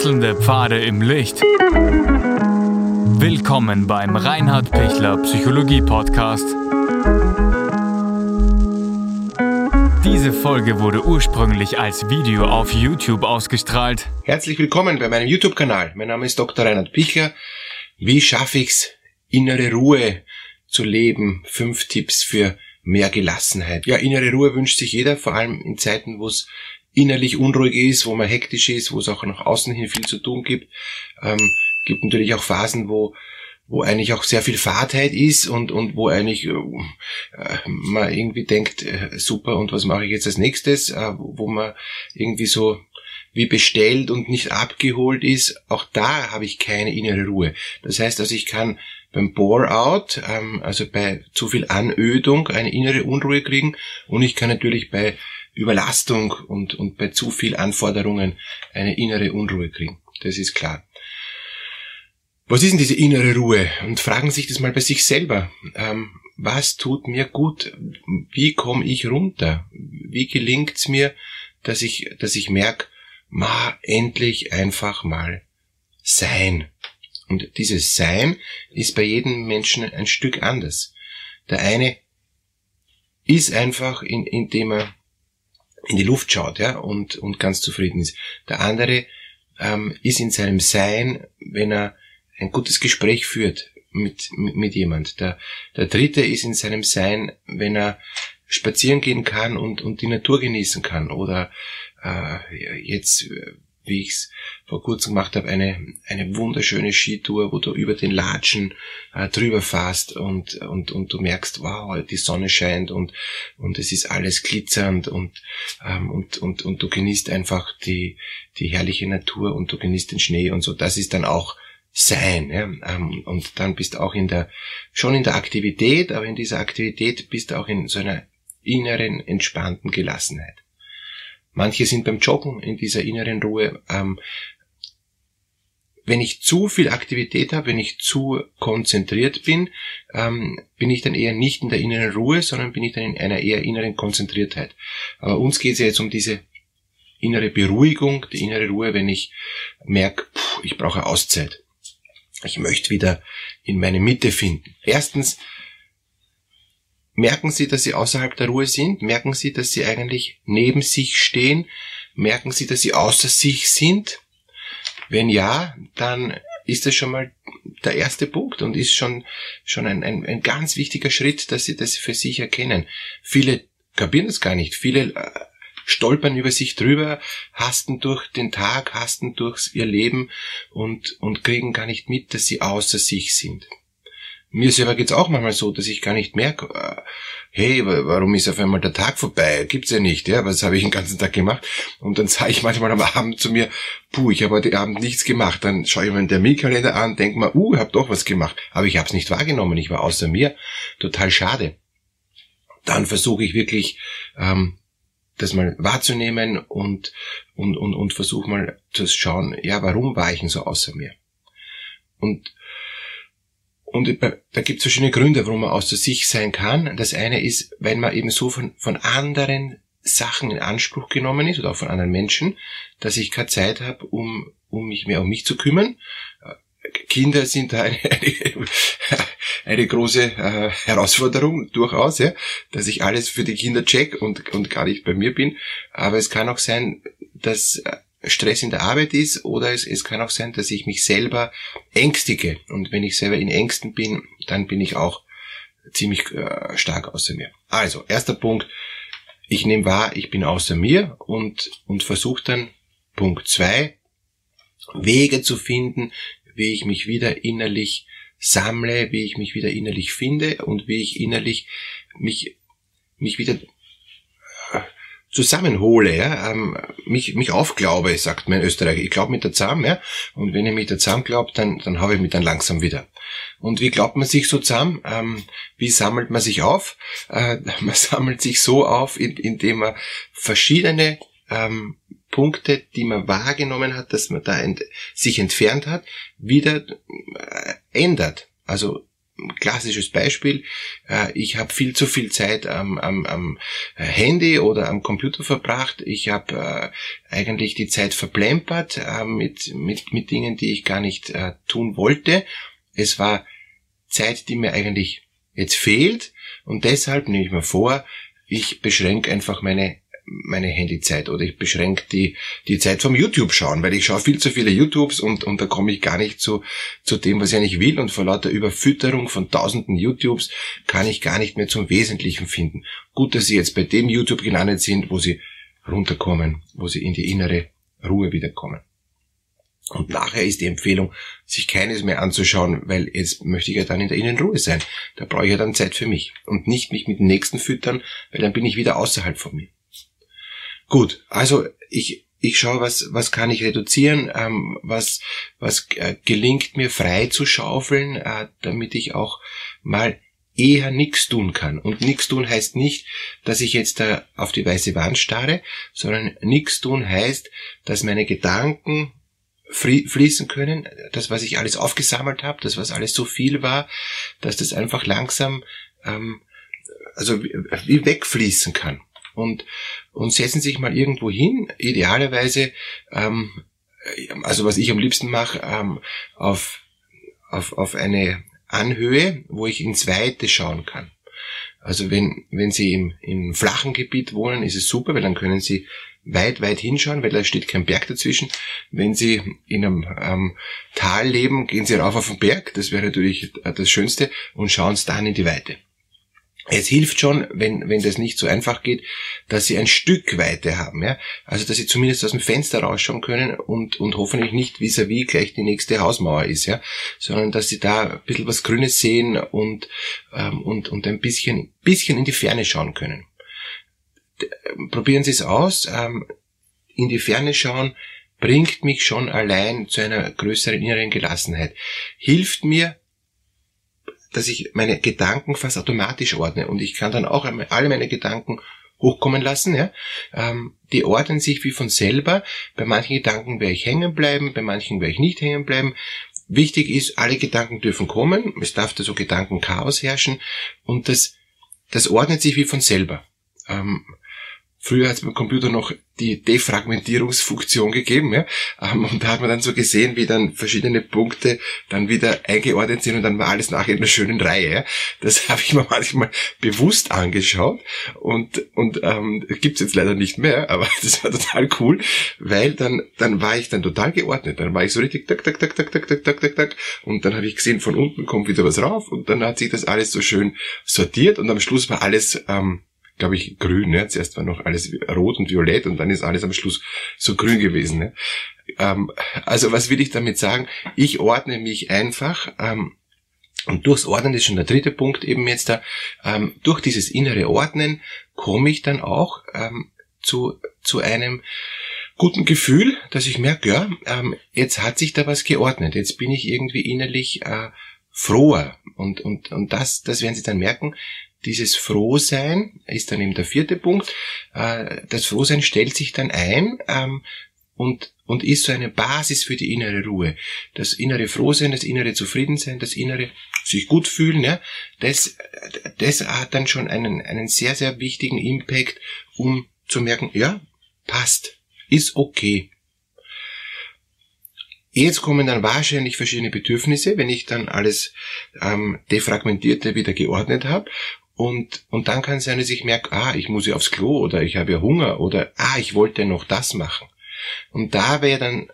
Wechselnde Pfade im Licht. Willkommen beim Reinhard Pichler Psychologie Podcast. Diese Folge wurde ursprünglich als Video auf YouTube ausgestrahlt. Herzlich willkommen bei meinem YouTube-Kanal. Mein Name ist Dr. Reinhard Pichler. Wie schaffe ich's, innere Ruhe zu leben? Fünf Tipps für mehr Gelassenheit. Ja, innere Ruhe wünscht sich jeder, vor allem in Zeiten, wo es innerlich unruhig ist, wo man hektisch ist, wo es auch nach außen hin viel zu tun gibt. Ähm, gibt natürlich auch Phasen, wo wo eigentlich auch sehr viel Fahrtheit ist und, und wo eigentlich äh, man irgendwie denkt, äh, super, und was mache ich jetzt als nächstes, äh, wo man irgendwie so wie bestellt und nicht abgeholt ist, auch da habe ich keine innere Ruhe. Das heißt also, ich kann beim Bore-out, ähm, also bei zu viel Anödung, eine innere Unruhe kriegen und ich kann natürlich bei Überlastung und, und bei zu viel Anforderungen eine innere Unruhe kriegen. Das ist klar. Was ist denn diese innere Ruhe? Und fragen sich das mal bei sich selber. Ähm, was tut mir gut? Wie komme ich runter? Wie gelingt es mir, dass ich, dass ich merke, ma, endlich einfach mal sein. Und dieses Sein ist bei jedem Menschen ein Stück anders. Der eine ist einfach, in, indem er in die Luft schaut, ja, und, und ganz zufrieden ist. Der andere ähm, ist in seinem Sein, wenn er ein gutes Gespräch führt mit, mit, mit jemand. Der, der dritte ist in seinem Sein, wenn er spazieren gehen kann und, und die Natur genießen kann oder äh, jetzt wie ich es vor kurzem gemacht habe, eine, eine wunderschöne Skitour, wo du über den Latschen äh, drüber fährst und, und, und du merkst, wow, die Sonne scheint und, und es ist alles glitzernd und, ähm, und, und, und du genießt einfach die, die herrliche Natur und du genießt den Schnee und so. Das ist dann auch sein. Ja? Ähm, und dann bist du auch in der, schon in der Aktivität, aber in dieser Aktivität bist du auch in so einer inneren, entspannten Gelassenheit. Manche sind beim Joggen in dieser inneren Ruhe. Ähm, wenn ich zu viel Aktivität habe, wenn ich zu konzentriert bin, ähm, bin ich dann eher nicht in der inneren Ruhe, sondern bin ich dann in einer eher inneren Konzentriertheit. Aber uns geht es ja jetzt um diese innere Beruhigung, die innere Ruhe, wenn ich merke, ich brauche Auszeit. Ich möchte wieder in meine Mitte finden. Erstens Merken Sie, dass Sie außerhalb der Ruhe sind? Merken Sie, dass Sie eigentlich neben sich stehen? Merken Sie, dass Sie außer sich sind? Wenn ja, dann ist das schon mal der erste Punkt und ist schon, schon ein, ein, ein ganz wichtiger Schritt, dass Sie das für sich erkennen. Viele kapieren das gar nicht. Viele äh, stolpern über sich drüber, hasten durch den Tag, hasten durchs ihr Leben und, und kriegen gar nicht mit, dass sie außer sich sind. Mir selber geht's auch manchmal so, dass ich gar nicht merke, äh, hey, warum ist auf einmal der Tag vorbei? Gibt's ja nicht, ja, was habe ich den ganzen Tag gemacht? Und dann sage ich manchmal am Abend zu mir, puh, ich habe heute Abend nichts gemacht. Dann schaue ich mir den Terminkalender an, denke mal, uh, ich habe doch was gemacht. Aber ich habe es nicht wahrgenommen, ich war außer mir. Total schade. Dann versuche ich wirklich, ähm, das mal wahrzunehmen und, und, und, und versuche mal zu schauen, ja, warum war ich denn so außer mir? Und und da gibt es verschiedene Gründe, warum man außer sich sein kann. Das eine ist, wenn man eben so von, von anderen Sachen in Anspruch genommen ist oder auch von anderen Menschen, dass ich keine Zeit habe, um, um mich mehr um mich zu kümmern. Kinder sind da eine, eine, eine große äh, Herausforderung durchaus, ja, dass ich alles für die Kinder check und, und gar nicht bei mir bin. Aber es kann auch sein, dass äh, Stress in der Arbeit ist oder es, es kann auch sein, dass ich mich selber ängstige. Und wenn ich selber in Ängsten bin, dann bin ich auch ziemlich äh, stark außer mir. Also, erster Punkt, ich nehme wahr, ich bin außer mir und, und versuche dann, Punkt zwei, Wege zu finden, wie ich mich wieder innerlich sammle, wie ich mich wieder innerlich finde und wie ich innerlich mich, mich wieder zusammenhole, ja, ähm, mich, mich aufglaube, sagt mein Österreicher. Ich glaube mit der Zahm, ja, und wenn ich mich der Zahm glaubt, dann, dann habe ich mich dann langsam wieder. Und wie glaubt man sich so zusammen? Ähm, wie sammelt man sich auf? Äh, man sammelt sich so auf, in, indem man verschiedene ähm, Punkte, die man wahrgenommen hat, dass man da ent sich entfernt hat, wieder äh, ändert. Also klassisches Beispiel. Äh, ich habe viel zu viel Zeit am, am, am Handy oder am Computer verbracht. Ich habe äh, eigentlich die Zeit verplempert äh, mit, mit, mit Dingen, die ich gar nicht äh, tun wollte. Es war Zeit, die mir eigentlich jetzt fehlt und deshalb nehme ich mir vor, ich beschränke einfach meine meine Handyzeit oder ich beschränke die, die Zeit vom YouTube schauen, weil ich schaue viel zu viele YouTubes und, und da komme ich gar nicht zu, zu dem, was ich eigentlich will und vor lauter Überfütterung von tausenden YouTubes kann ich gar nicht mehr zum Wesentlichen finden. Gut, dass Sie jetzt bei dem YouTube gelandet sind, wo Sie runterkommen, wo Sie in die innere Ruhe wiederkommen. Und nachher ist die Empfehlung, sich keines mehr anzuschauen, weil jetzt möchte ich ja dann in der Innenruhe sein. Da brauche ich ja dann Zeit für mich und nicht mich mit dem nächsten füttern, weil dann bin ich wieder außerhalb von mir. Gut, also ich, ich schaue, was, was kann ich reduzieren, ähm, was, was äh, gelingt mir frei zu schaufeln, äh, damit ich auch mal eher nichts tun kann. Und nichts tun heißt nicht, dass ich jetzt da auf die weiße Wand starre, sondern nichts tun heißt, dass meine Gedanken fließen können, das, was ich alles aufgesammelt habe, das, was alles so viel war, dass das einfach langsam ähm, also wie wegfließen kann. Und, und setzen sich mal irgendwo hin, idealerweise, ähm, also was ich am liebsten mache, ähm, auf, auf, auf eine Anhöhe, wo ich ins Weite schauen kann. Also wenn, wenn Sie im, im flachen Gebiet wohnen, ist es super, weil dann können Sie weit, weit hinschauen, weil da steht kein Berg dazwischen. Wenn Sie in einem ähm, Tal leben, gehen Sie rauf auf den Berg, das wäre natürlich das Schönste, und schauen es dann in die Weite. Es hilft schon, wenn, wenn das nicht so einfach geht, dass sie ein Stück Weite haben, ja. Also, dass sie zumindest aus dem Fenster rausschauen können und, und hoffentlich nicht vis-à-vis -vis gleich die nächste Hausmauer ist, ja. Sondern, dass sie da ein bisschen was Grünes sehen und, ähm, und, und ein bisschen, bisschen in die Ferne schauen können probieren Sie es aus. Ähm, in die Ferne schauen bringt mich schon allein zu einer größeren inneren Gelassenheit. Hilft mir, dass ich meine Gedanken fast automatisch ordne und ich kann dann auch alle meine Gedanken hochkommen lassen. Ja? Ähm, die ordnen sich wie von selber. Bei manchen Gedanken werde ich hängen bleiben, bei manchen werde ich nicht hängen bleiben. Wichtig ist, alle Gedanken dürfen kommen. Es darf da so Gedankenchaos herrschen und das, das ordnet sich wie von selber. Ähm, Früher hat es beim Computer noch die Defragmentierungsfunktion gegeben, ja. Ähm, und da hat man dann so gesehen, wie dann verschiedene Punkte dann wieder eingeordnet sind und dann war alles nachher in einer schönen Reihe. Ja. Das habe ich mir manchmal bewusst angeschaut und, und ähm, gibt jetzt leider nicht mehr, aber das war total cool, weil dann, dann war ich dann total geordnet. Dann war ich so richtig tak, tak, tak, tak, tak, tak, tak, tak, tak. Und dann habe ich gesehen, von unten kommt wieder was rauf und dann hat sich das alles so schön sortiert und am Schluss war alles ähm, glaube ich, grün. Ne? Zuerst war noch alles rot und violett und dann ist alles am Schluss so grün gewesen. Ne? Ähm, also was will ich damit sagen? Ich ordne mich einfach. Ähm, und durchs Ordnen ist schon der dritte Punkt eben jetzt da. Ähm, durch dieses innere Ordnen komme ich dann auch ähm, zu, zu einem guten Gefühl, dass ich merke, ja, ähm, jetzt hat sich da was geordnet. Jetzt bin ich irgendwie innerlich äh, froher. Und, und, und das, das werden Sie dann merken, dieses Frohsein ist dann eben der vierte Punkt. Äh, das Frohsein stellt sich dann ein ähm, und, und ist so eine Basis für die innere Ruhe. Das innere Frohsein, das innere Zufriedensein, das innere sich gut fühlen, ja, das, das hat dann schon einen, einen sehr, sehr wichtigen Impact, um zu merken, ja, passt, ist okay. Jetzt kommen dann wahrscheinlich verschiedene Bedürfnisse, wenn ich dann alles ähm, defragmentierte wieder geordnet habe. Und, und dann kann es sein, dass ich merke, ah, ich muss ja aufs Klo oder ich habe ja Hunger oder ah, ich wollte noch das machen. Und da wäre dann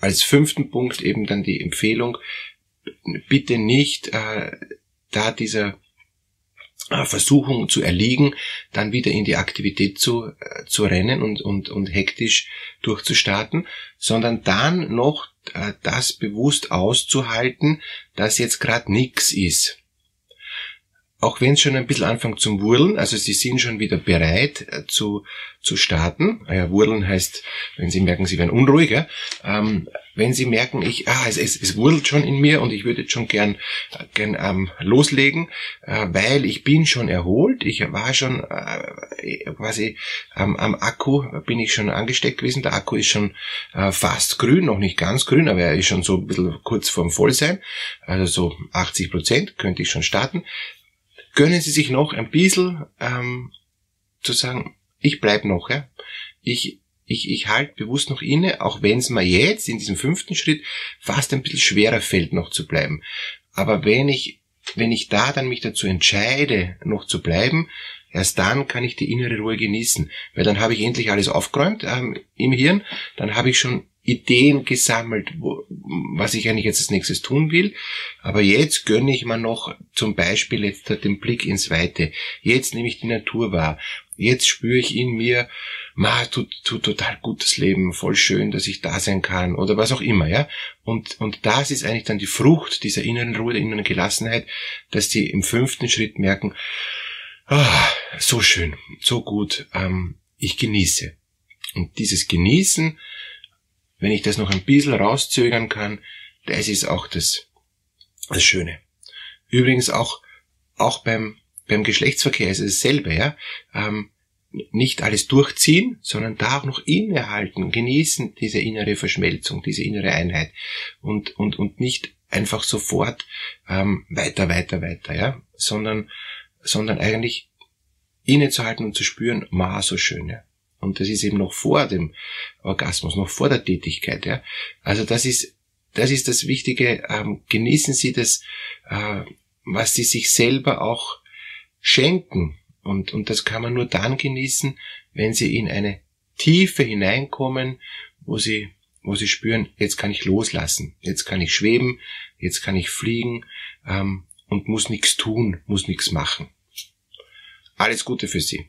als fünften Punkt eben dann die Empfehlung, bitte nicht äh, da dieser äh, Versuchung zu erliegen, dann wieder in die Aktivität zu, äh, zu rennen und, und, und hektisch durchzustarten, sondern dann noch äh, das bewusst auszuhalten, dass jetzt gerade nichts ist auch wenn es schon ein bisschen anfängt zum Wurlen, also Sie sind schon wieder bereit äh, zu, zu starten. Ah ja, Wurlen heißt, wenn Sie merken, Sie werden unruhig, ja? ähm, wenn Sie merken, ich, ah, es, es, es wurlt schon in mir und ich würde jetzt schon gern, gern ähm, loslegen, äh, weil ich bin schon erholt, ich war schon äh, quasi ähm, am Akku, bin ich schon angesteckt gewesen, der Akku ist schon äh, fast grün, noch nicht ganz grün, aber er ist schon so ein bisschen kurz vorm Vollsein, also so 80 Prozent könnte ich schon starten gönnen Sie sich noch ein bisschen ähm, zu sagen, ich bleib noch, ja. Ich, ich, ich halte bewusst noch inne, auch wenn es mir jetzt in diesem fünften Schritt fast ein bisschen schwerer fällt, noch zu bleiben. Aber wenn ich, wenn ich da dann mich dazu entscheide, noch zu bleiben, erst dann kann ich die innere Ruhe genießen. Weil dann habe ich endlich alles aufgeräumt ähm, im Hirn, dann habe ich schon Ideen gesammelt, wo, was ich eigentlich jetzt als nächstes tun will. Aber jetzt gönne ich mir noch zum Beispiel jetzt den Blick ins Weite. Jetzt nehme ich die Natur wahr. Jetzt spüre ich in mir, ma, tut, tut total gutes Leben, voll schön, dass ich da sein kann oder was auch immer, ja. Und, und das ist eigentlich dann die Frucht dieser inneren Ruhe, der inneren Gelassenheit, dass die im fünften Schritt merken, ah, so schön, so gut, ähm, ich genieße. Und dieses Genießen, wenn ich das noch ein bisschen rauszögern kann, das ist auch das, das Schöne. Übrigens auch, auch beim, beim Geschlechtsverkehr ist es dasselbe, ja. Ähm, nicht alles durchziehen, sondern da auch noch innehalten, genießen diese innere Verschmelzung, diese innere Einheit und, und, und nicht einfach sofort ähm, weiter, weiter, weiter, ja, sondern, sondern eigentlich innezuhalten und zu spüren, ma, so schön, ja. Und das ist eben noch vor dem Orgasmus, noch vor der Tätigkeit. Ja? Also das ist, das ist das Wichtige. Ähm, genießen Sie das, äh, was Sie sich selber auch schenken. Und, und das kann man nur dann genießen, wenn Sie in eine Tiefe hineinkommen, wo Sie, wo Sie spüren, jetzt kann ich loslassen, jetzt kann ich schweben, jetzt kann ich fliegen ähm, und muss nichts tun, muss nichts machen. Alles Gute für Sie.